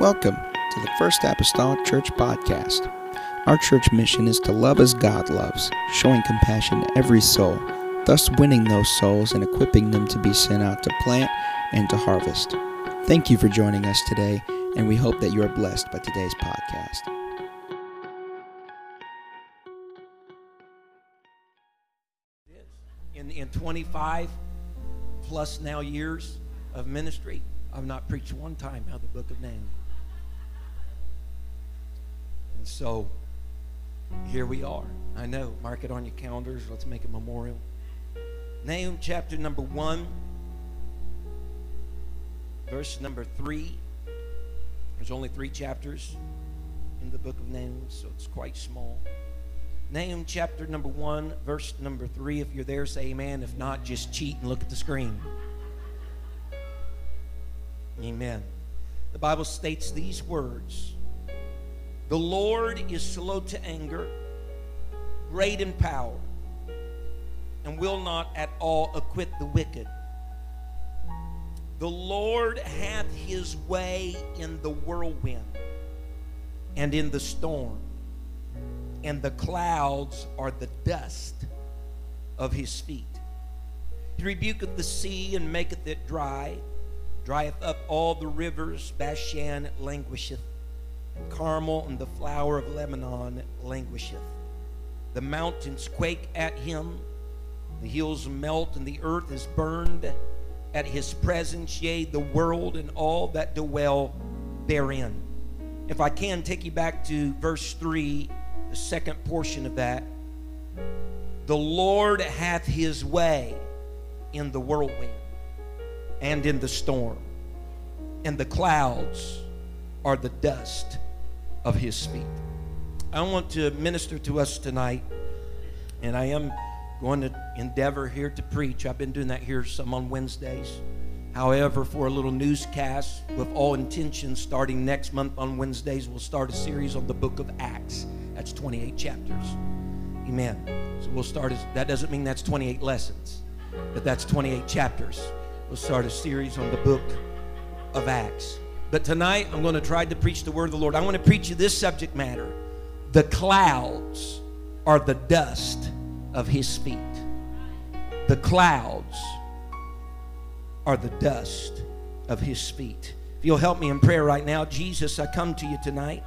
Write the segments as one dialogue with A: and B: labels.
A: Welcome to the First Apostolic Church Podcast. Our church mission is to love as God loves, showing compassion to every soul, thus winning those souls and equipping them to be sent out to plant and to harvest. Thank you for joining us today, and we hope that you are blessed by today's podcast.
B: In, in 25 plus now years of ministry, I've not preached one time out of the book of Nahum. And so here we are. I know. Mark it on your calendars. Let's make a memorial. Nahum chapter number one, verse number three. There's only three chapters in the book of Nahum, so it's quite small. Nahum chapter number one, verse number three. If you're there, say amen. If not, just cheat and look at the screen. Amen. The Bible states these words The Lord is slow to anger, great in power, and will not at all acquit the wicked. The Lord hath his way in the whirlwind and in the storm, and the clouds are the dust of his feet. He rebuketh the sea and maketh it dry drieth up all the rivers. Bashan languisheth, Carmel and the flower of Lebanon languisheth. The mountains quake at him, the hills melt, and the earth is burned at his presence, yea, the world and all that dwell therein. If I can take you back to verse 3, the second portion of that. The Lord hath his way in the whirlwind and in the storm. And the clouds are the dust of his feet. I want to minister to us tonight, and I am going to endeavor here to preach. I've been doing that here some on Wednesdays. However, for a little newscast, with all intentions, starting next month on Wednesdays, we'll start a series on the book of Acts. That's 28 chapters. Amen. So we'll start, as, that doesn't mean that's 28 lessons, but that's 28 chapters. We'll start a series on the book of Acts. But tonight, I'm going to try to preach the word of the Lord. I want to preach you this subject matter. The clouds are the dust of his feet. The clouds are the dust of his feet. If you'll help me in prayer right now, Jesus, I come to you tonight.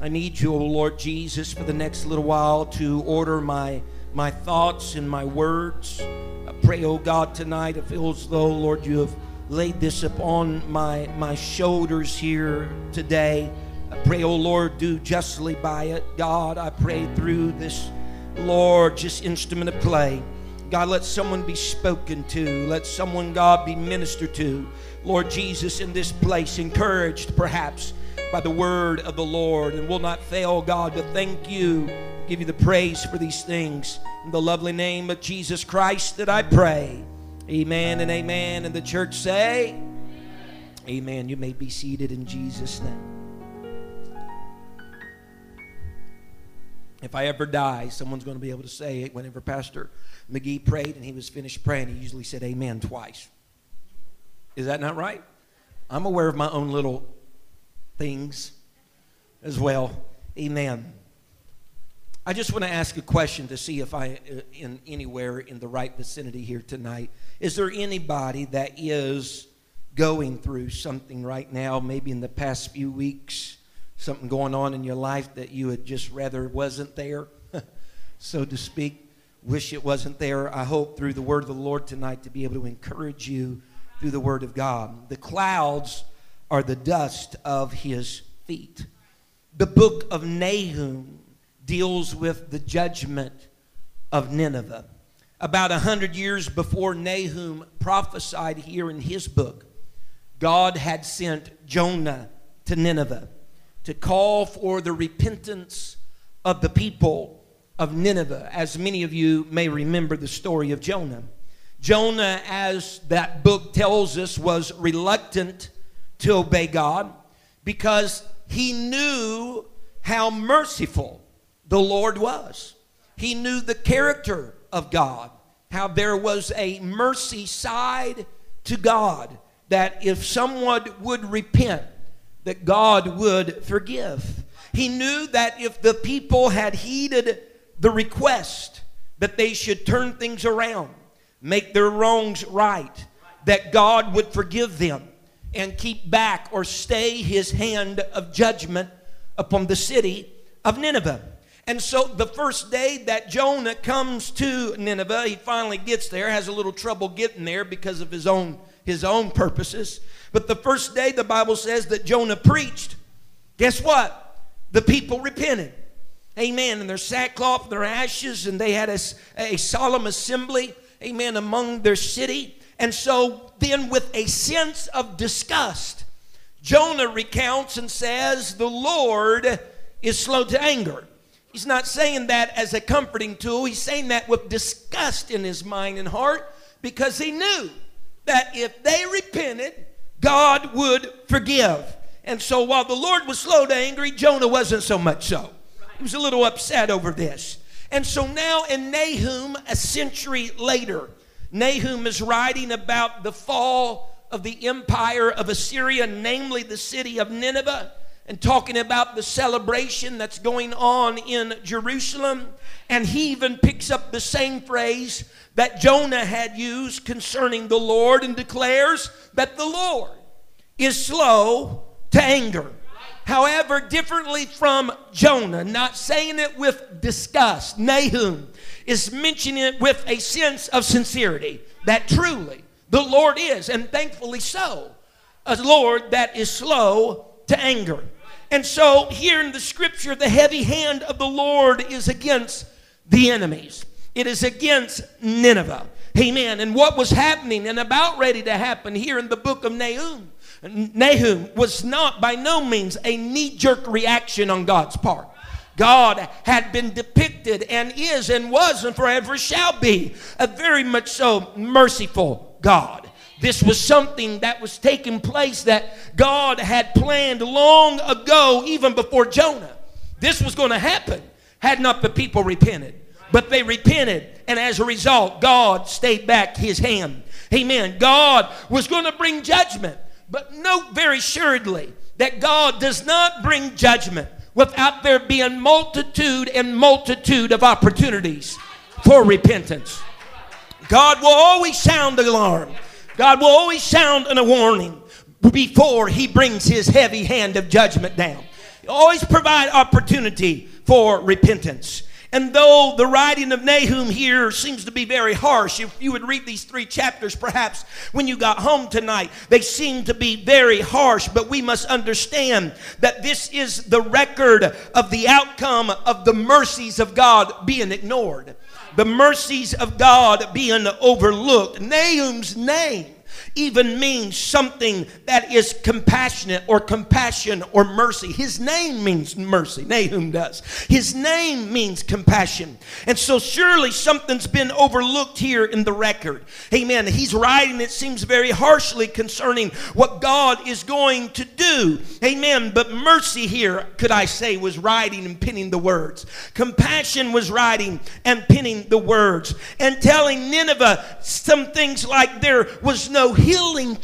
B: I need you, O Lord Jesus, for the next little while to order my my thoughts and my words. I pray, oh God, tonight it feels though, Lord, you have laid this upon my my shoulders here today. I pray, oh Lord, do justly by it. God, I pray through this, Lord, just instrument of play. God, let someone be spoken to. Let someone, God, be ministered to. Lord Jesus, in this place, encouraged perhaps by the word of the Lord, and will not fail, God, to thank you give you the praise for these things. In the lovely name of Jesus Christ that I pray. Amen and amen. And the church say, Amen. amen. You may be seated in Jesus' name. If I ever die, someone's going to be able to say it. Whenever Pastor McGee prayed and he was finished praying, he usually said amen twice. Is that not right? I'm aware of my own little things as well. Amen. I just want to ask a question to see if I uh, in anywhere in the right vicinity here tonight. Is there anybody that is going through something right now, maybe in the past few weeks, something going on in your life that you had just rather wasn't there, so to speak? Wish it wasn't there. I hope through the word of the Lord tonight to be able to encourage you through the word of God. The clouds are the dust of his feet. The book of Nahum deals with the judgment of Nineveh. About a hundred years before Nahum prophesied here in his book, God had sent Jonah to Nineveh to call for the repentance of the people of Nineveh. As many of you may remember the story of Jonah. Jonah, as that book tells us, was reluctant to obey God because he knew how merciful the Lord was. He knew the character of God, how there was a mercy side to God, that if someone would repent, that God would forgive. He knew that if the people had heeded the request that they should turn things around, make their wrongs right, that God would forgive them and keep back or stay his hand of judgment upon the city of Nineveh. And so the first day that Jonah comes to Nineveh, he finally gets there, has a little trouble getting there because of his own his own purposes. But the first day the Bible says that Jonah preached, guess what? The people repented. Amen. And their sackcloth, their ashes, and they had a, a solemn assembly, amen, among their city. And so then, with a sense of disgust, Jonah recounts and says, The Lord is slow to anger. He's not saying that as a comforting tool. He's saying that with disgust in his mind and heart because he knew that if they repented, God would forgive. And so while the Lord was slow to angry, Jonah wasn't so much so. He was a little upset over this. And so now in Nahum, a century later, Nahum is writing about the fall of the empire of Assyria, namely the city of Nineveh and talking about the celebration that's going on in Jerusalem. And he even picks up the same phrase that Jonah had used concerning the Lord and declares that the Lord is slow to anger. However, differently from Jonah, not saying it with disgust, Nahum is mentioning it with a sense of sincerity that truly the Lord is, and thankfully so, a Lord that is slow to anger. And so, here in the scripture, the heavy hand of the Lord is against the enemies, it is against Nineveh. Amen. And what was happening and about ready to happen here in the book of Nahum, Nahum was not by no means a knee jerk reaction on God's part. God had been depicted and is and was and forever shall be a very much so merciful God. This was something that was taking place that God had planned long ago, even before Jonah. This was going to happen had not the people repented. But they repented, and as a result, God stayed back his hand. Amen. God was going to bring judgment. But note very assuredly that God does not bring judgment without there being multitude and multitude of opportunities for repentance. God will always sound the alarm. God will always sound a warning before he brings his heavy hand of judgment down. Always provide opportunity for repentance. And though the writing of Nahum here seems to be very harsh, if you would read these three chapters perhaps when you got home tonight, they seem to be very harsh, but we must understand that this is the record of the outcome of the mercies of God being ignored the mercies of God being overlooked. Nahum's name even means something that is compassionate or compassion or mercy. His name means mercy. Nahum does. His name means compassion. And so surely something's been overlooked here in the record. Amen. He's writing, it seems very harshly concerning what God is going to do. Amen. But mercy here, could I say, was writing and penning the words. Compassion was writing and penning the words. And telling Nineveh some things like there was no healing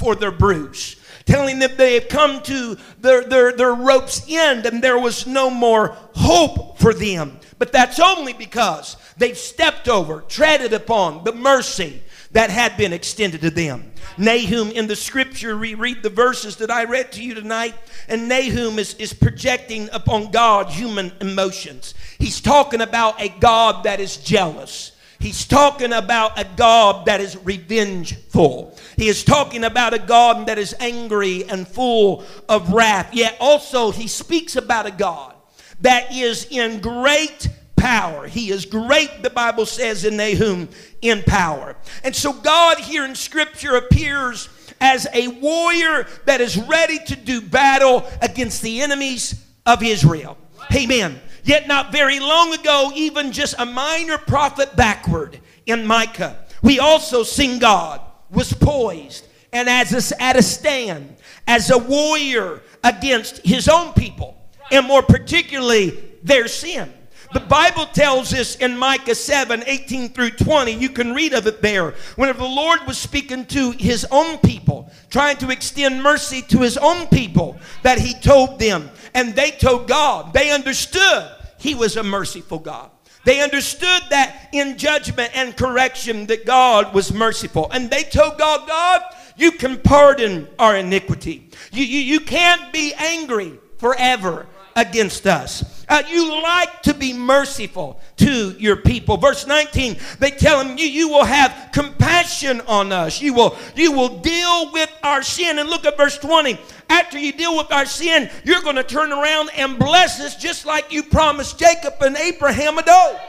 B: for their bruise, telling them they had come to their, their, their rope's end and there was no more hope for them. But that's only because they've stepped over, treaded upon the mercy that had been extended to them. Nahum in the scripture, we read the verses that I read to you tonight, and Nahum is, is projecting upon God human emotions. He's talking about a God that is jealous. He's talking about a God that is revengeful. He is talking about a God that is angry and full of wrath. Yet also, he speaks about a God that is in great power. He is great, the Bible says in Nahum, in power. And so, God here in Scripture appears as a warrior that is ready to do battle against the enemies of Israel. Amen. Yet not very long ago, even just a minor prophet backward in Micah, we also sing God was poised and as a, at a stand as a warrior against his own people and more particularly their sin. The Bible tells us in Micah 7 18 through 20, you can read of it there. Whenever the Lord was speaking to his own people, trying to extend mercy to his own people, that he told them, and they told God, they understood he was a merciful God. They understood that in judgment and correction that God was merciful. And they told God, God, you can pardon our iniquity. You, you, you can't be angry forever against us. Uh, you like to be merciful to your people. Verse 19, they tell him, you, you will have compassion on us. You will, you will deal with our sin. And look at verse 20. After you deal with our sin, you're going to turn around and bless us just like you promised Jacob and Abraham a doe.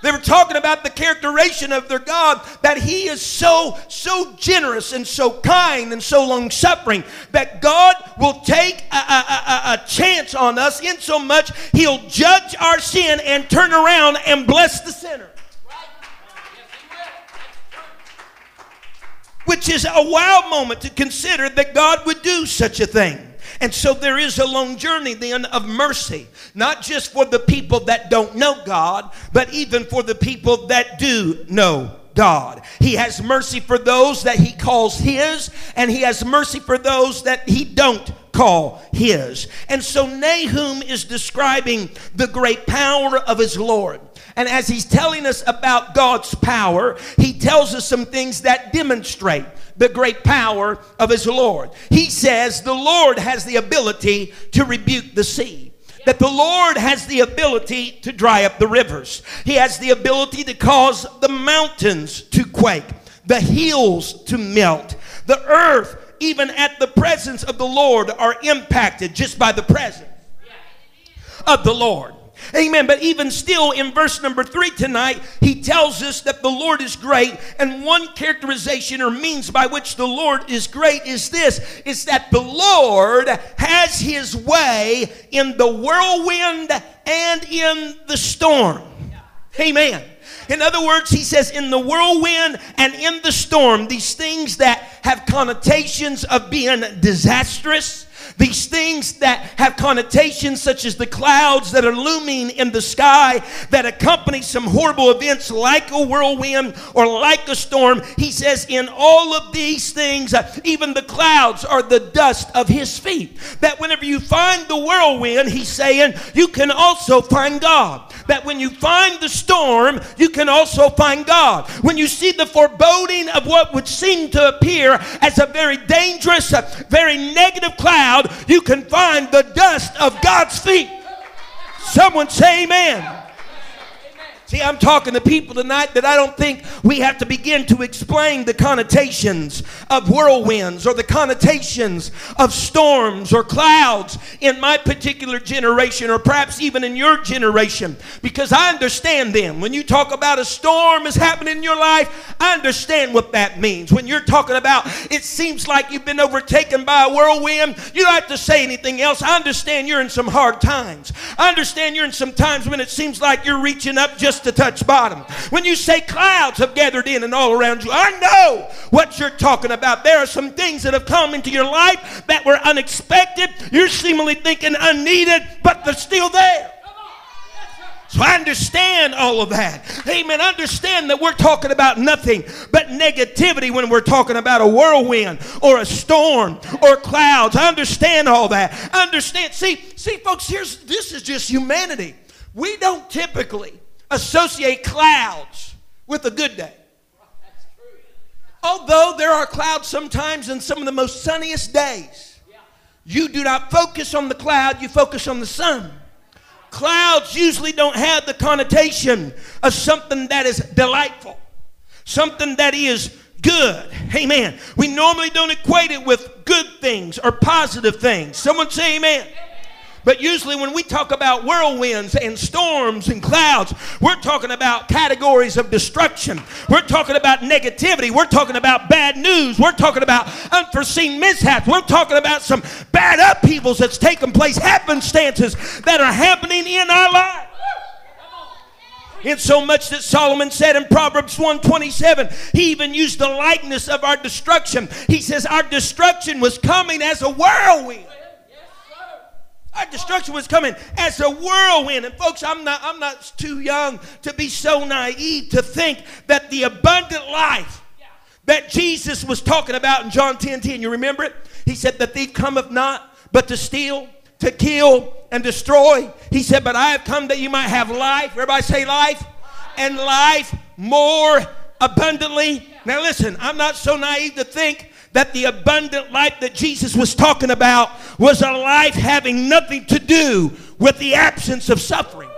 B: They were talking about the characterization of their God that He is so, so generous and so kind and so long suffering that God will take a, a, a, a, chance on us in so much He'll judge our sin and turn around and bless the sinner. Which is a wow moment to consider that God would do such a thing. And so there is a long journey then of mercy, not just for the people that don't know God, but even for the people that do know God. He has mercy for those that he calls his, and he has mercy for those that he don't call his. And so Nahum is describing the great power of his Lord. And as he's telling us about God's power, he tells us some things that demonstrate the great power of his Lord. He says the Lord has the ability to rebuke the sea that the Lord has the ability to dry up the rivers. He has the ability to cause the mountains to quake, the hills to melt, the earth, even at the presence of the Lord, are impacted just by the presence of the Lord. Amen. But even still, in verse number three tonight, he tells us that the Lord is great. And one characterization or means by which the Lord is great is this is that the Lord has his way in the whirlwind and in the storm. Amen. In other words, he says, in the whirlwind and in the storm, these things that have connotations of being disastrous, these things that have connotations such as the clouds that are looming in the sky that accompany some horrible events like a whirlwind or like a storm. He says, in all of these things, uh, even the clouds are the dust of his feet. That whenever you find the whirlwind, he's saying, you can also find God. That when you find the storm, you can also find God. When you see the foreboding of what would seem to appear as a very dangerous, uh, very negative cloud, you can find the dust of God's feet. Someone say amen. See, I'm talking to people tonight that I don't think we have to begin to explain the connotations of whirlwinds or the connotations of storms or clouds in my particular generation or perhaps even in your generation because I understand them. When you talk about a storm is happening in your life, I understand what that means. When you're talking about it seems like you've been overtaken by a whirlwind, you don't have to say anything else. I understand you're in some hard times. I understand you're in some times when it seems like you're reaching up just to touch bottom. When you say clouds have gathered in and all around you, I know what you're talking about. There are some things that have come into your life that were unexpected. You're seemingly thinking unneeded, but they're still there. So I understand all of that. Amen. Understand that we're talking about nothing but negativity when we're talking about a whirlwind or a storm or clouds. I understand all that. Understand. See, see, folks, here's this is just humanity. We don't typically associate clouds with a good day. Although there are clouds sometimes in some of the most sunniest days, you do not focus on the cloud, you focus on the sun. Clouds usually don't have the connotation of something that is delightful, something that is good. Amen. We normally don't equate it with good things or positive things. Someone say amen. But usually, when we talk about whirlwinds and storms and clouds, we're talking about categories of destruction. We're talking about negativity. We're talking about bad news. We're talking about unforeseen mishaps. We're talking about some bad upheavals that's taken place, happenstances that are happening in our lives. In so much that Solomon said in Proverbs 127, he even used the likeness of our destruction. He says, Our destruction was coming as a whirlwind. Our destruction was coming as a whirlwind. And folks, I'm not, I'm not too young to be so naive to think that the abundant life that Jesus was talking about in John 10 10, you remember it? He said, The thief cometh not but to steal, to kill, and destroy. He said, But I have come that you might have life. Everybody say life. And life more abundantly. Now listen, I'm not so naive to think that the abundant life that Jesus was talking about was a life having nothing to do with the absence of suffering.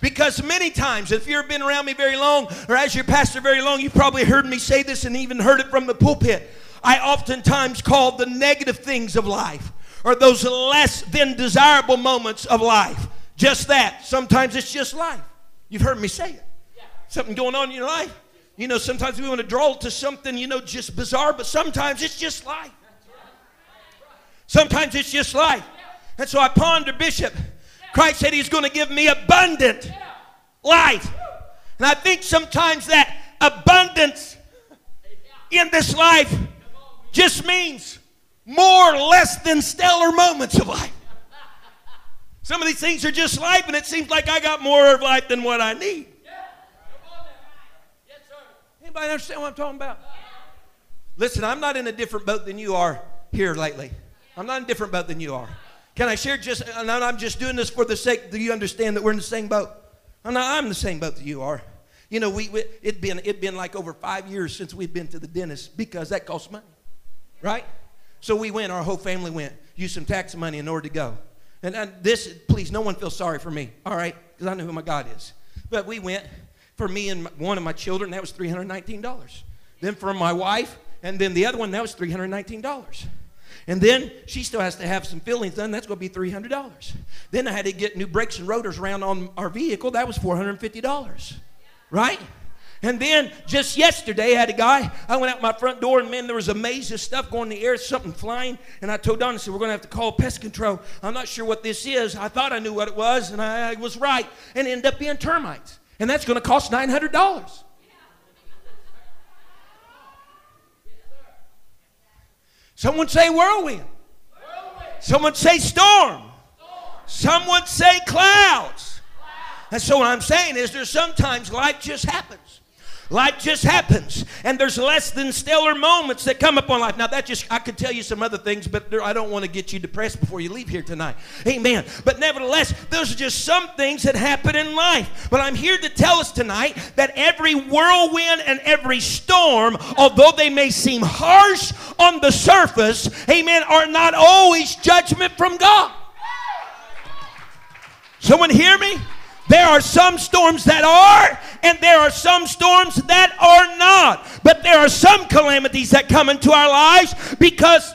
B: Because many times, if you've been around me very long, or as your pastor very long, you've probably heard me say this and even heard it from the pulpit. I oftentimes call the negative things of life, or those less than desirable moments of life, just that. Sometimes it's just life. You've heard me say it. Something going on in your life. You know, sometimes we want to draw to something, you know, just bizarre, but sometimes it's just life. Sometimes it's just life. And so I ponder, Bishop, Christ said he's going to give me abundant life. And I think sometimes that abundance in this life just means more or less than stellar moments of life. Some of these things are just life, and it seems like I got more of life than what I need. Understand what I'm talking about? Listen, I'm not in a different boat than you are here lately. I'm not in a different boat than you are. Can I share just, and I'm just doing this for the sake that you understand that we're in the same boat. I'm not, I'm in the same boat that you are. You know, we, we it been it been like over five years since we've been to the dentist because that costs money, right? So we went, our whole family went, used some tax money in order to go. And this, please, no one feels sorry for me, all right? Because I know who my God is. But we went for me and one of my children, that was $319. Then for my wife, and then the other one, that was $319. And then she still has to have some fillings done. That's going to be $300. Then I had to get new brakes and rotors around on our vehicle. That was $450. Right? And then just yesterday, I had a guy. I went out my front door, and man, there was a maze of stuff going in the air, something flying. And I told Don, I said, We're going to have to call pest control. I'm not sure what this is. I thought I knew what it was, and I, I was right. And it ended up being termites. And that's going to cost $900. Someone say whirlwind. whirlwind. Someone say storm. storm. Someone say clouds. clouds. And so what I'm saying is there's sometimes life just happens. Life just happens, and there's less than stellar moments that come upon life. Now, that just, I could tell you some other things, but I don't want to get you depressed before you leave here tonight. Amen. But nevertheless, those are just some things that happen in life. But I'm here to tell us tonight that every whirlwind and every storm, although they may seem harsh on the surface, amen, are not always judgment from God. Someone hear me? There are some storms that are, and there are some storms that are not. But there are some calamities that come into our lives because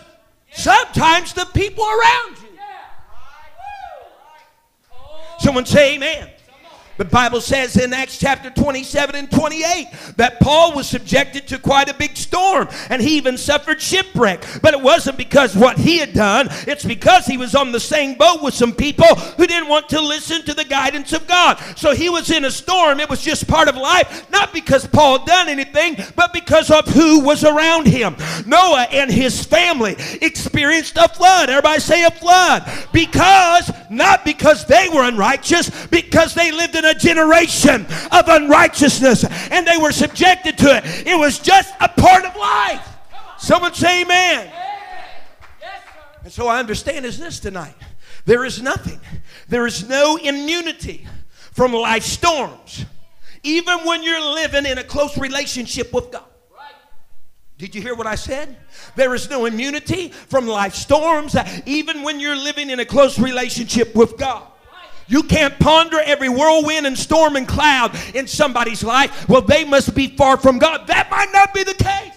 B: sometimes the people around you. Someone say amen. The Bible says in Acts chapter 27 and 28 that Paul was subjected to quite a big storm and he even suffered shipwreck. But it wasn't because what he had done, it's because he was on the same boat with some people who didn't want to listen to the guidance of God. So he was in a storm. It was just part of life, not because Paul done anything, but because of who was around him. Noah and his family experienced a flood. Everybody say a flood. Because, not because they were unrighteous, because they lived in a a generation of unrighteousness and they were subjected to it. It was just a part of life. Someone say amen. And so I understand is this tonight. There is nothing. There is no immunity from life storms. Even when you're living in a close relationship with God. Did you hear what I said? There is no immunity from life storms, even when you're living in a close relationship with God. You can't ponder every whirlwind and storm and cloud in somebody's life. Well, they must be far from God. That might not be the case.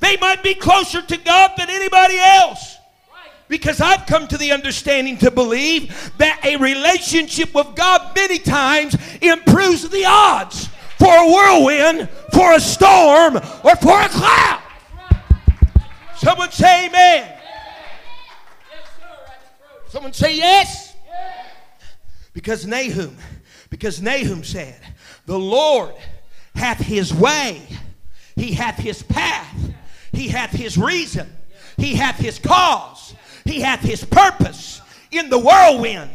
B: They might be closer to God than anybody else. Because I've come to the understanding to believe that a relationship with God many times improves the odds for a whirlwind, for a storm, or for a cloud. Someone say amen. Someone say yes. Because Nahum, because Nahum said, The Lord hath his way, he hath his path, he hath his reason, he hath his cause, He hath his purpose in the whirlwind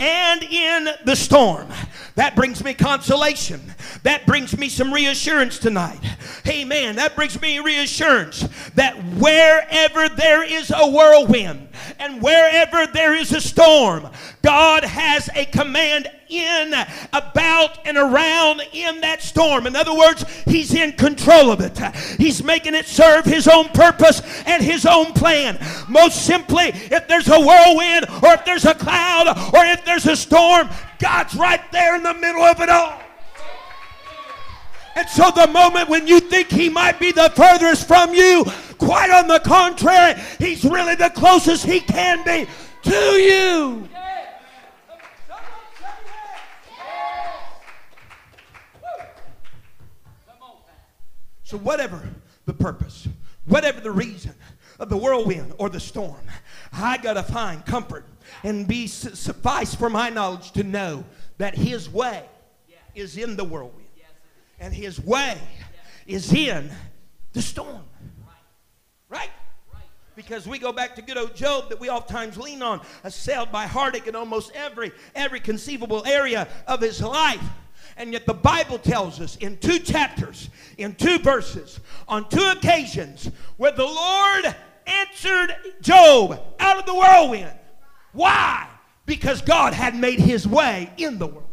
B: and in the storm. That brings me consolation. That brings me some reassurance tonight. Amen. That brings me reassurance that wherever there is a whirlwind and wherever there is a storm, God has a command in, about, and around in that storm. In other words, He's in control of it. He's making it serve His own purpose and His own plan. Most simply, if there's a whirlwind, or if there's a cloud, or if there's a storm, God's right there in the middle of it all. And so, the moment when you think He might be the furthest from you, quite on the contrary, He's really the closest He can be to you. So, whatever the purpose, whatever the reason of the whirlwind or the storm, I got to find comfort and be suffice for my knowledge to know that His way is in the whirlwind and His way is in the storm. Right? Because we go back to good old Job that we oftentimes lean on, assailed by heartache in almost every every conceivable area of his life. And yet the Bible tells us in two chapters, in two verses, on two occasions, where the Lord answered Job out of the whirlwind. Why? Because God had made his way in the world.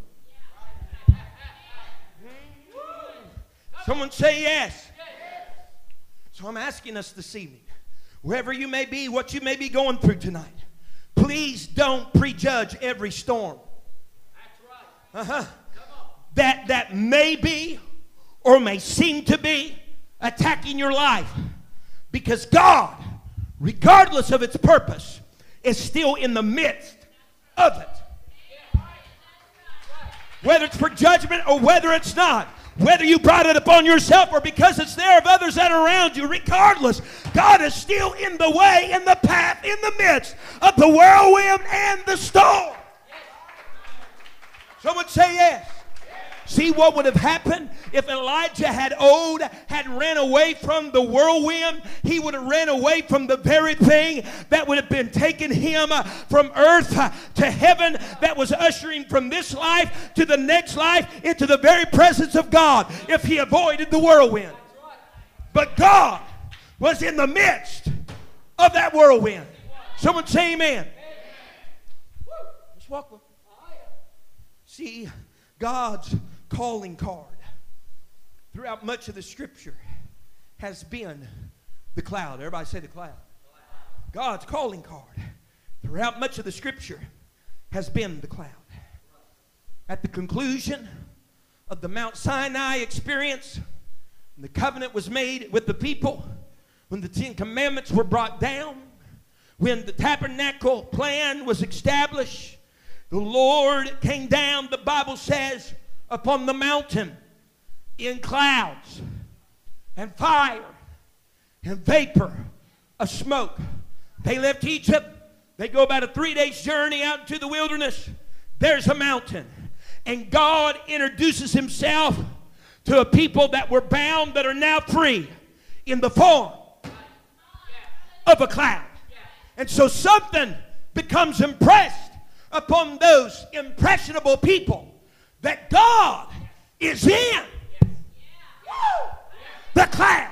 B: Someone say yes. So I'm asking us this evening, wherever you may be, what you may be going through tonight, please don't prejudge every storm. That's right. Uh huh that, that may be or may seem to be attacking your life. Because God, regardless of its purpose, is still in the midst of it. Whether it's for judgment or whether it's not, whether you brought it upon yourself or because it's there of others that are around you, regardless, God is still in the way, in the path, in the midst of the whirlwind and the storm. Someone say yes. See what would have happened if Elijah had owed, had ran away from the whirlwind? He would have ran away from the very thing that would have been taking him uh, from earth uh, to heaven, that was ushering from this life to the next life into the very presence of God if he avoided the whirlwind. But God was in the midst of that whirlwind. Someone say amen. Let's walk with. See, God's calling card throughout much of the scripture has been the cloud. Everybody say the cloud. God's calling card throughout much of the scripture has been the cloud. At the conclusion of the Mount Sinai experience, the covenant was made with the people, when the Ten Commandments were brought down, when the tabernacle plan was established, the Lord came down, the Bible says, upon the mountain in clouds and fire and vapor of smoke. They left Egypt. They go about a three days journey out into the wilderness. There's a mountain. And God introduces himself to a people that were bound that are now free in the form of a cloud. And so something becomes impressed upon those impressionable people that God is in the cloud.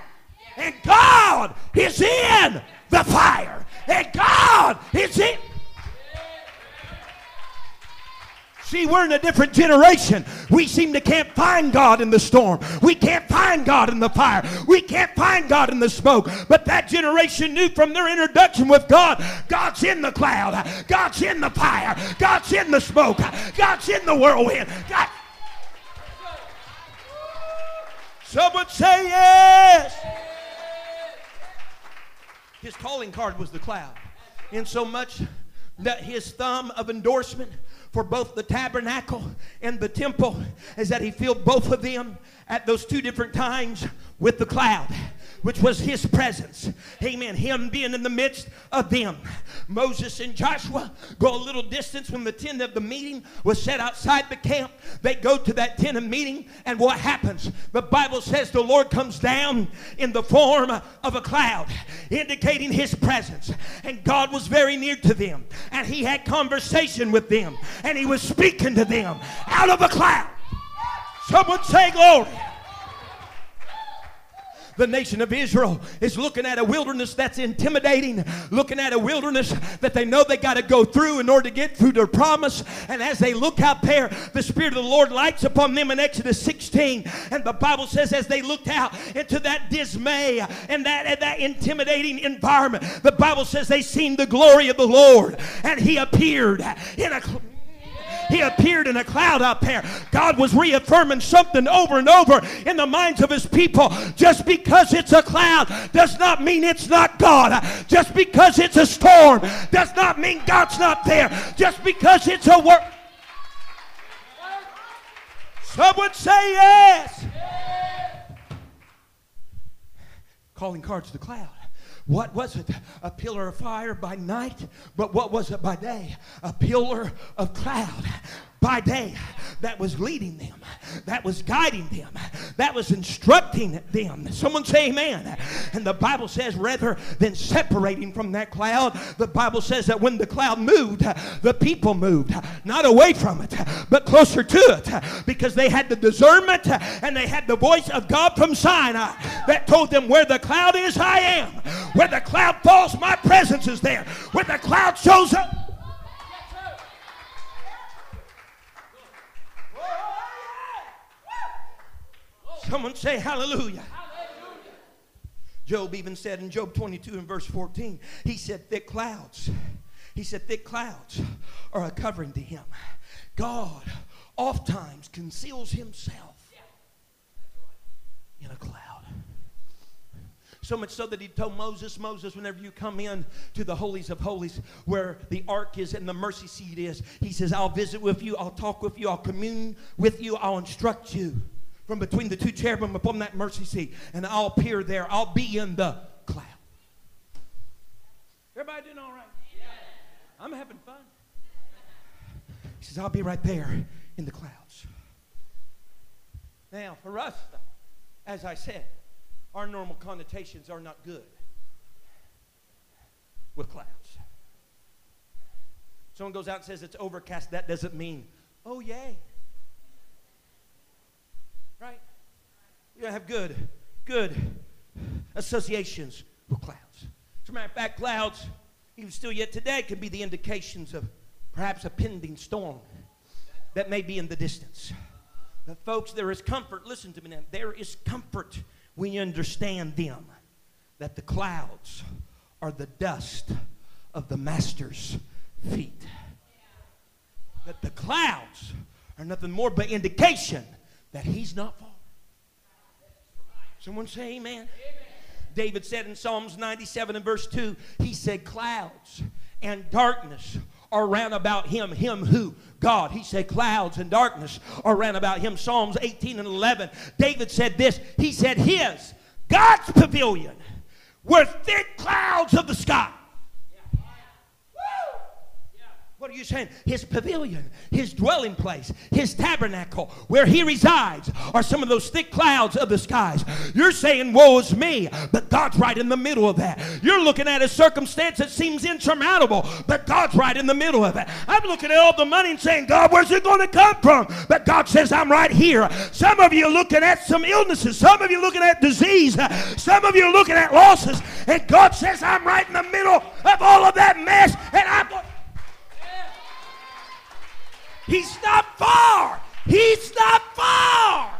B: And God is in the fire. And God is in. See, we're in a different generation. We seem to can't find God in the storm. We can't find God in the fire. We can't find God in the smoke. But that generation knew from their introduction with God, God's in the cloud. God's in the fire. God's in the smoke. God's in the whirlwind. God. Someone say yes. His calling card was the cloud. In so much that his thumb of endorsement for both the tabernacle and the temple is that he filled both of them at those two different times with the cloud which was his presence. Amen. Him being in the midst of them. Moses and Joshua go a little distance when the tent of the meeting was set outside the camp. They go to that tent of meeting, and what happens? The Bible says the Lord comes down in the form of a cloud, indicating his presence. And God was very near to them, and he had conversation with them, and he was speaking to them out of a cloud. Someone say glory. The nation of Israel is looking at a wilderness that's intimidating, looking at a wilderness that they know they got to go through in order to get through their promise. And as they look out there, the Spirit of the Lord lights upon them in Exodus 16. And the Bible says, as they looked out into that dismay and that, and that intimidating environment, the Bible says they seen the glory of the Lord. And He appeared in a he appeared in a cloud up there. God was reaffirming something over and over in the minds of his people. Just because it's a cloud does not mean it's not God. Just because it's a storm does not mean God's not there. Just because it's a work. Someone say yes. Calling cards to the cloud. What was it? A pillar of fire by night, but what was it by day? A pillar of cloud by day that was leading them, that was guiding them, that was instructing them. Someone say amen. And the Bible says, rather than separating from that cloud, the Bible says that when the cloud moved, the people moved, not away from it, but closer to it, because they had the discernment and they had the voice of God from Sinai that told them, Where the cloud is, I am. Where the cloud falls, my presence is there. Where the cloud shows up, Someone say hallelujah. hallelujah. Job even said in Job 22 and verse 14, he said, thick clouds. He said, thick clouds are a covering to him. God oftentimes conceals himself in a cloud. So much so that he told Moses, Moses, whenever you come in to the holies of holies where the ark is and the mercy seat is, he says, I'll visit with you, I'll talk with you, I'll commune with you, I'll instruct you from between the two cherubim upon that mercy seat, and I'll appear there. I'll be in the cloud. Everybody doing all right? I'm having fun. He says, I'll be right there in the clouds. Now, for us, as I said, our normal connotations are not good with clouds. Someone goes out and says it's overcast, that doesn't mean, oh, yay. Right? You gotta have good, good associations with clouds. As a matter of fact, clouds, even still yet today, can be the indications of perhaps a pending storm that may be in the distance. But folks, there is comfort. Listen to me now. There is comfort when you understand them that the clouds are the dust of the master's feet. That the clouds are nothing more but indication that he's not far. Someone say amen. amen. David said in Psalms 97 and verse 2, he said, Clouds and darkness are round about him. Him who? God. He said, Clouds and darkness are round about him. Psalms 18 and 11. David said this. He said, His, God's pavilion, were thick clouds of the sky. His pavilion, his dwelling place, his tabernacle, where he resides, are some of those thick clouds of the skies. You're saying, Woe is me, but God's right in the middle of that. You're looking at a circumstance that seems insurmountable, but God's right in the middle of it. I'm looking at all the money and saying, God, where's it going to come from? But God says, I'm right here. Some of you looking at some illnesses, some of you looking at disease, some of you looking at losses, and God says, I'm right in the middle of all of that mess, and I'm going. He's not far. He's not far.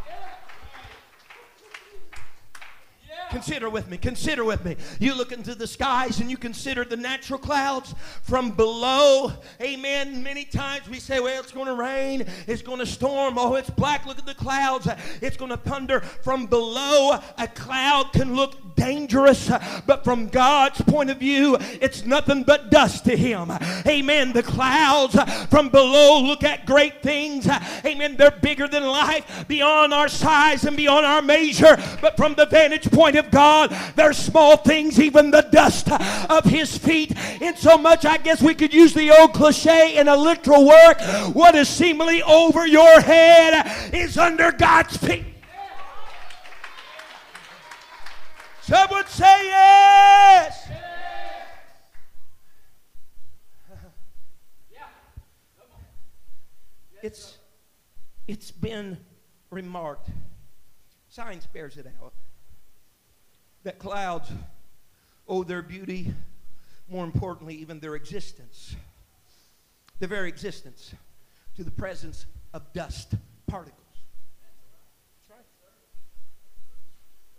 B: Consider with me. Consider with me. You look into the skies and you consider the natural clouds from below. Amen. Many times we say, well, it's going to rain, it's going to storm. Oh, it's black. Look at the clouds. It's going to thunder. From below, a cloud can look dangerous, but from God's point of view, it's nothing but dust to Him. Amen. The clouds from below look at great things. Amen. They're bigger than life, beyond our size and beyond our measure. But from the vantage point of God, they're small things, even the dust of His feet. In so much, I guess we could use the old cliche in a literal work what is seemingly over your head is under God's feet. Someone say yes. It's, it's been remarked, science bears it out, that clouds owe their beauty, more importantly, even their existence, their very existence, to the presence of dust particles.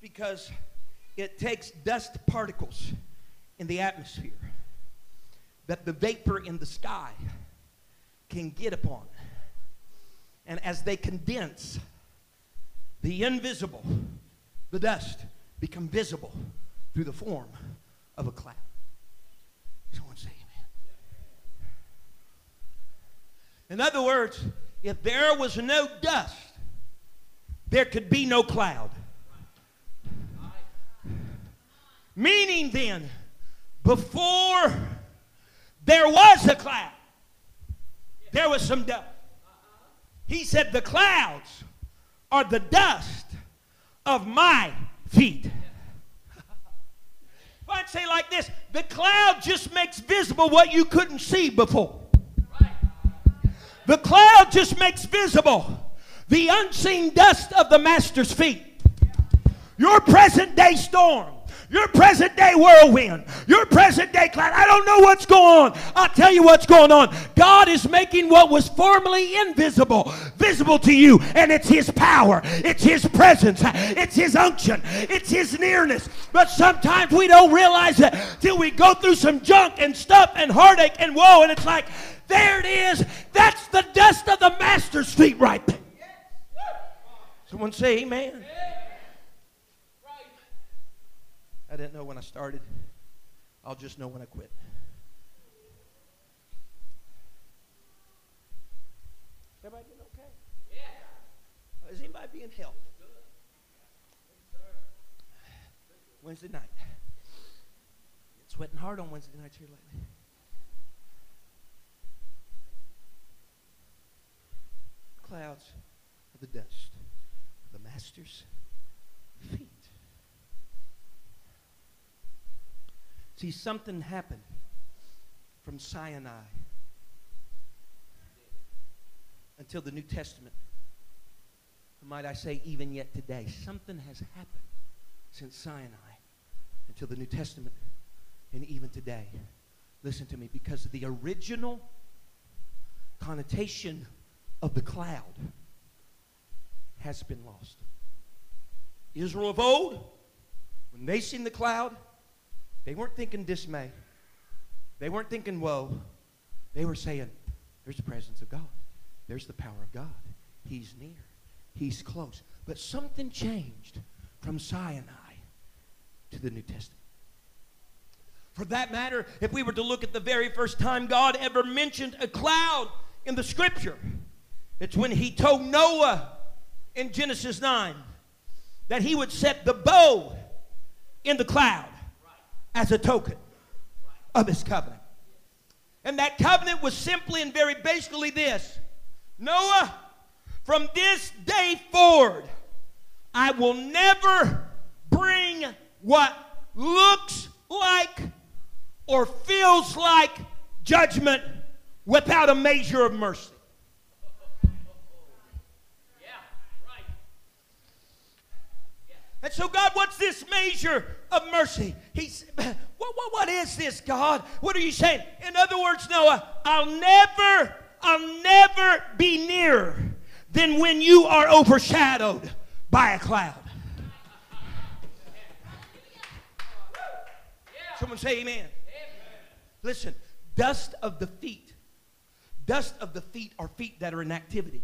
B: Because it takes dust particles in the atmosphere that the vapor in the sky can get upon. And as they condense, the invisible, the dust, become visible through the form of a cloud. Someone say amen. In other words, if there was no dust, there could be no cloud. Meaning then, before there was a cloud, there was some dust. He said, The clouds are the dust of my feet. If I'd say like this, the cloud just makes visible what you couldn't see before. The cloud just makes visible the unseen dust of the master's feet. Your present day storm your present day whirlwind, your present day cloud. I don't know what's going on. I'll tell you what's going on. God is making what was formerly invisible visible to you, and it's His power, it's His presence, it's His unction, it's His nearness. But sometimes we don't realize it till we go through some junk and stuff and heartache and woe, and it's like, there it is. That's the dust of the Master's feet right there. Someone say, Amen. I didn't know when I started. I'll just know when I quit. Everybody doing okay? Yeah. Is anybody being helped? Wednesday night. Been sweating hard on Wednesday nights here lately. Clouds of the dust of the master's feet. See, something happened from Sinai until the New Testament. might I say, even yet today, something has happened since Sinai until the New Testament and even today. Listen to me, because the original connotation of the cloud has been lost. Israel of old, when they seen the cloud, they weren't thinking dismay. They weren't thinking woe. They were saying, there's the presence of God. There's the power of God. He's near. He's close. But something changed from Sinai to the New Testament. For that matter, if we were to look at the very first time God ever mentioned a cloud in the scripture, it's when he told Noah in Genesis 9 that he would set the bow in the cloud as a token of his covenant. And that covenant was simply and very basically this Noah, from this day forward, I will never bring what looks like or feels like judgment without a measure of mercy. And so, God, what's this measure of mercy? He's, what, what, what is this, God? What are you saying? In other words, Noah, I'll never, I'll never be nearer than when you are overshadowed by a cloud. Someone say amen. amen. Listen, dust of the feet. Dust of the feet are feet that are in activity.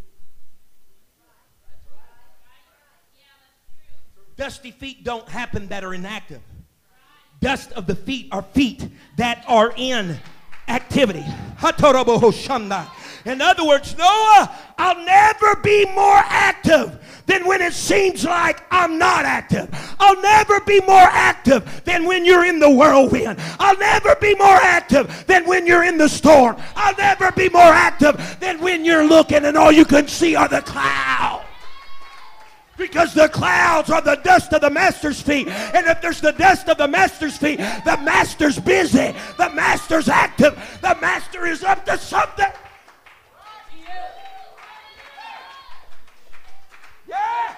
B: Dusty feet don't happen that are inactive. Dust of the feet are feet that are in activity. In other words, Noah, I'll never be more active than when it seems like I'm not active. I'll never be more active than when you're in the whirlwind. I'll never be more active than when you're in the storm. I'll never be more active than when you're looking and all you can see are the clouds. Because the clouds are the dust of the master's feet. And if there's the dust of the master's feet, the master's busy. The master's active. The master is up to something. Yeah.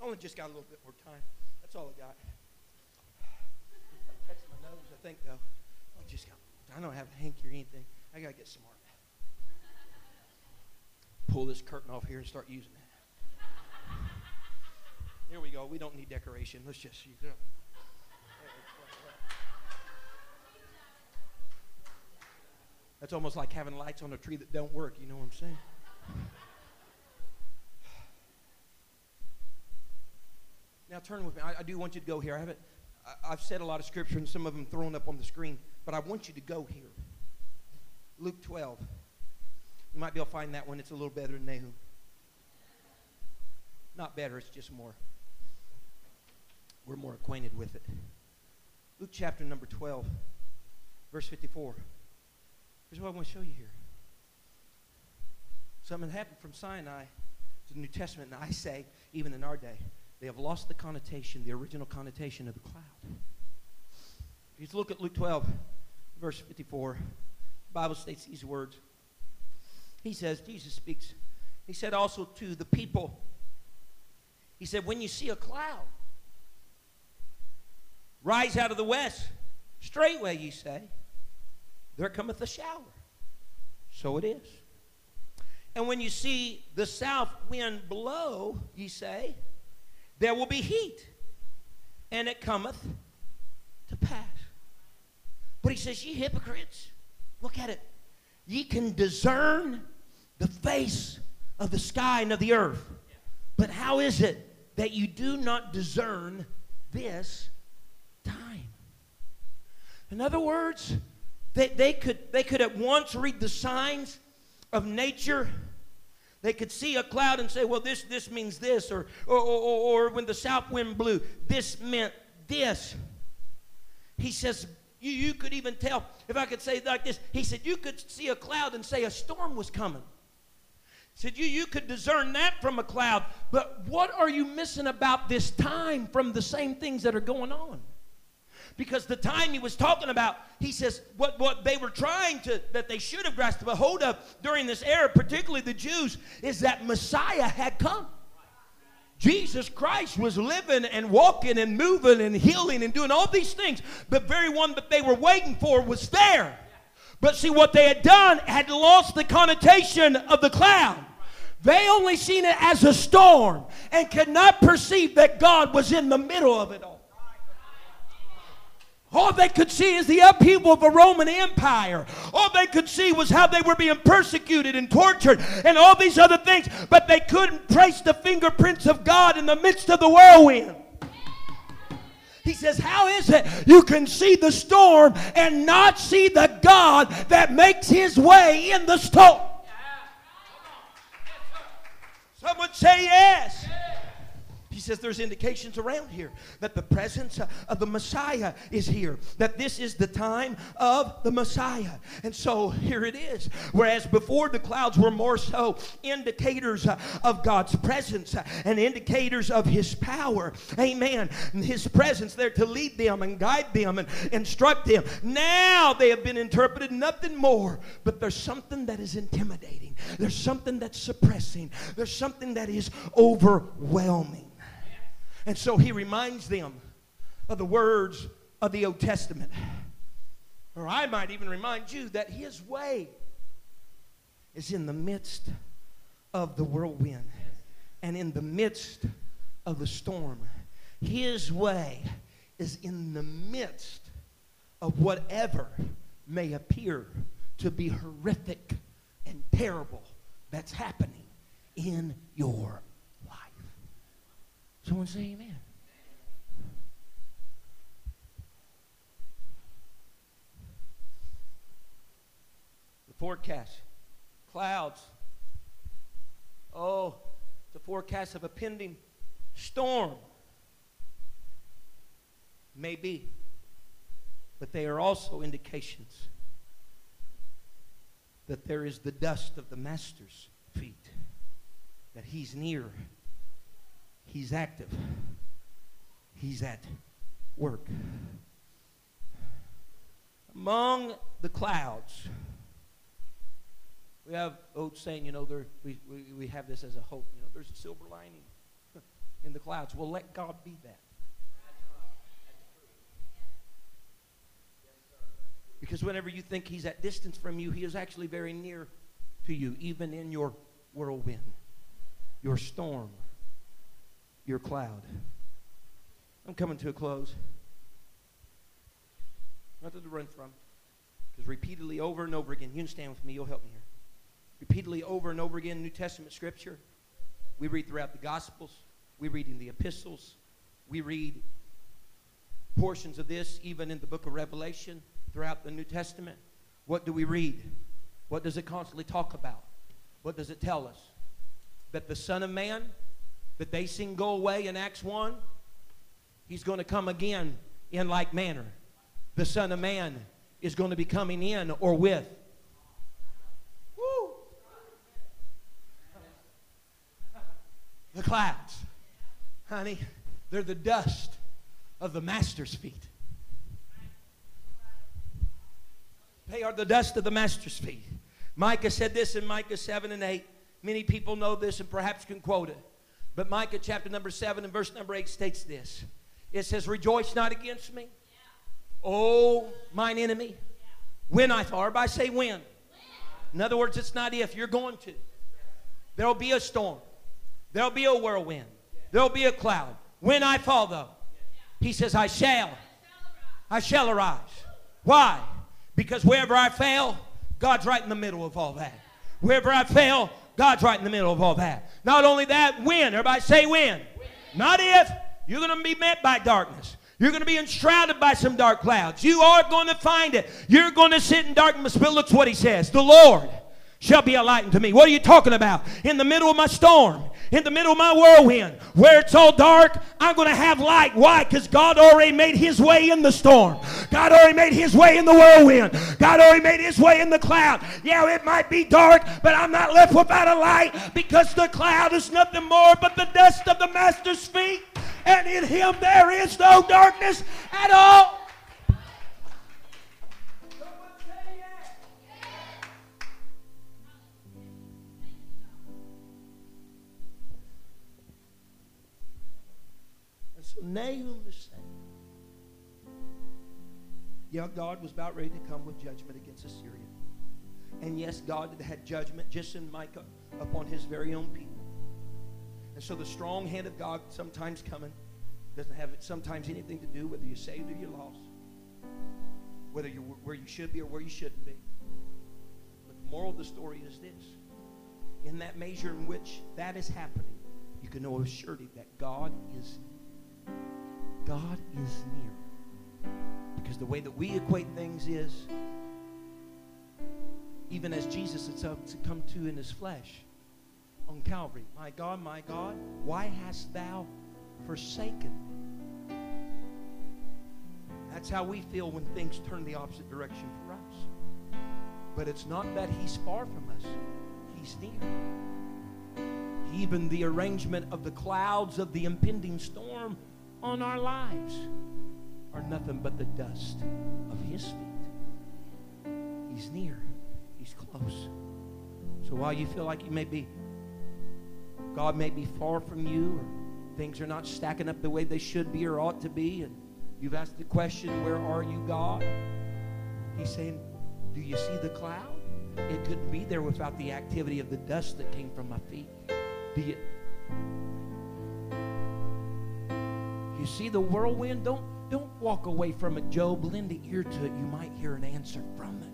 B: Only just got a little bit more time. That's all I got. That's my nose, I think, though. I just got. I don't have a hanky or anything. I gotta get some pull this curtain off here and start using it. Here we go. We don't need decoration. Let's just use it. That's almost like having lights on a tree that don't work. You know what I'm saying? Now turn with me. I, I do want you to go here. I haven't. I, I've said a lot of scripture and some of them thrown up on the screen, but I want you to go here. Luke 12. You might be able to find that one. It's a little better than Nahum. Not better, it's just more. We're more acquainted with it. Luke chapter number 12, verse 54. Here's what I want to show you here. Something happened from Sinai to the New Testament, and I say, even in our day, they have lost the connotation, the original connotation of the cloud. If you look at Luke 12, verse 54, the Bible states these words. He says, Jesus speaks. He said also to the people, He said, when you see a cloud rise out of the west, straightway ye say, there cometh a shower. So it is. And when you see the south wind blow, ye say, there will be heat, and it cometh to pass. But he says, Ye hypocrites, look at it. Ye can discern the face of the sky and of the earth. But how is it that you do not discern this time? In other words, they, they, could, they could at once read the signs of nature. They could see a cloud and say, well, this, this means this. Or, or, or, or when the south wind blew, this meant this. He says, you, you could even tell, if I could say like this, he said, you could see a cloud and say a storm was coming. Said you you could discern that from a cloud, but what are you missing about this time from the same things that are going on? Because the time he was talking about, he says what, what they were trying to, that they should have grasped a hold of during this era, particularly the Jews, is that Messiah had come. Jesus Christ was living and walking and moving and healing and doing all these things. The very one that they were waiting for was there. But see, what they had done had lost the connotation of the cloud. They only seen it as a storm and could not perceive that God was in the middle of it all. All they could see is the upheaval of the Roman Empire. All they could see was how they were being persecuted and tortured and all these other things, but they couldn't trace the fingerprints of God in the midst of the whirlwind. He says, How is it you can see the storm and not see the God that makes his way in the storm? Someone say yes. He says there's indications around here that the presence uh, of the Messiah is here, that this is the time of the Messiah. And so here it is. Whereas before the clouds were more so indicators uh, of God's presence uh, and indicators of His power. Amen. His presence there to lead them and guide them and instruct them. Now they have been interpreted nothing more, but there's something that is intimidating, there's something that's suppressing, there's something that is overwhelming. And so he reminds them of the words of the Old Testament. Or I might even remind you that his way is in the midst of the whirlwind and in the midst of the storm. His way is in the midst of whatever may appear to be horrific and terrible that's happening in your. Someone say amen. The forecast clouds. Oh, the forecast of a pending storm. Maybe. But they are also indications that there is the dust of the Master's feet, that He's near, He's active, He's at work. Among the clouds, we have old saying, you know, there, we, we, we have this as a hope. You know, there's a silver lining in the clouds. Well, let God be that. Because whenever you think he's at distance from you, he is actually very near to you, even in your whirlwind, your storm, your cloud. I'm coming to a close. Nothing to run from. Because repeatedly, over and over again, you can stand with me, you'll help me here. Repeatedly, over and over again, New Testament scripture. We read throughout the Gospels, we read in the epistles, we read portions of this even in the book of Revelation throughout the New Testament, what do we read? What does it constantly talk about? What does it tell us? That the Son of Man, that they seen go away in Acts 1, he's going to come again in like manner. The Son of Man is going to be coming in or with. Woo! The clouds. Honey, they're the dust of the Master's feet. They are the dust of the master's feet. Micah said this in Micah 7 and 8. Many people know this and perhaps can quote it. But Micah chapter number 7 and verse number 8 states this. It says, Rejoice not against me, O mine enemy. When I fall. Everybody say when. In other words, it's not if. You're going to. There'll be a storm. There'll be a whirlwind. There'll be a cloud. When I fall, though, he says, I shall. I shall arise. Why? Because wherever I fail, God's right in the middle of all that. Wherever I fail, God's right in the middle of all that. Not only that, when. Everybody say when. Not if. You're going to be met by darkness. You're going to be enshrouded by some dark clouds. You are going to find it. You're going to sit in darkness. But look what he says. The Lord shall be a light unto me. What are you talking about? In the middle of my storm, in the middle of my whirlwind, where it's all dark, I'm going to have light. Why? Because God already made his way in the storm. God already made his way in the whirlwind. God already made his way in the cloud. Yeah, it might be dark, but I'm not left without a light because the cloud is nothing more but the dust of the master's feet. And in him there is no darkness at all. So Nahum is saying, yeah, God was about ready to come with judgment against Assyria. And yes, God had judgment just in Micah upon his very own people. And so the strong hand of God sometimes coming doesn't have sometimes anything to do whether you're saved or you're lost, whether you're where you should be or where you shouldn't be. But the moral of the story is this. In that measure in which that is happening, you can know with surety that God is God is near. Because the way that we equate things is, even as Jesus had come to in his flesh on Calvary, My God, my God, why hast thou forsaken me? That's how we feel when things turn the opposite direction for us. But it's not that he's far from us, he's near. Even the arrangement of the clouds of the impending storm on our lives are nothing but the dust of His feet. He's near, He's close. So while you feel like you may be, God may be far from you, or things are not stacking up the way they should be or ought to be, and you've asked the question, Where are you, God? He's saying, Do you see the cloud? It couldn't be there without the activity of the dust that came from my feet. Do you? You see the whirlwind, don't don't walk away from it, Job. Lend an ear to it. You might hear an answer from it.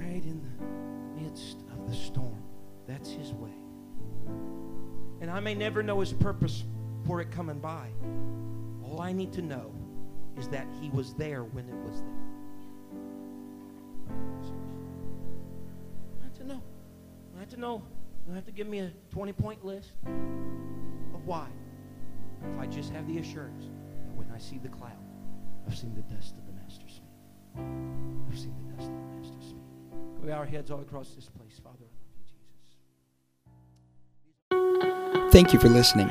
B: Right in the midst of the storm. That's his way. And I may never know his purpose for it coming by. All I need to know is that he was there when it was there. Have to know. You have to give me a 20 point list of why. If I just have the assurance that when I see the cloud, I've seen the dust of the Master's feet. I've seen the dust of the Master's feet. We our heads all across this place, Father? I love you, Jesus.
A: Thank you for listening.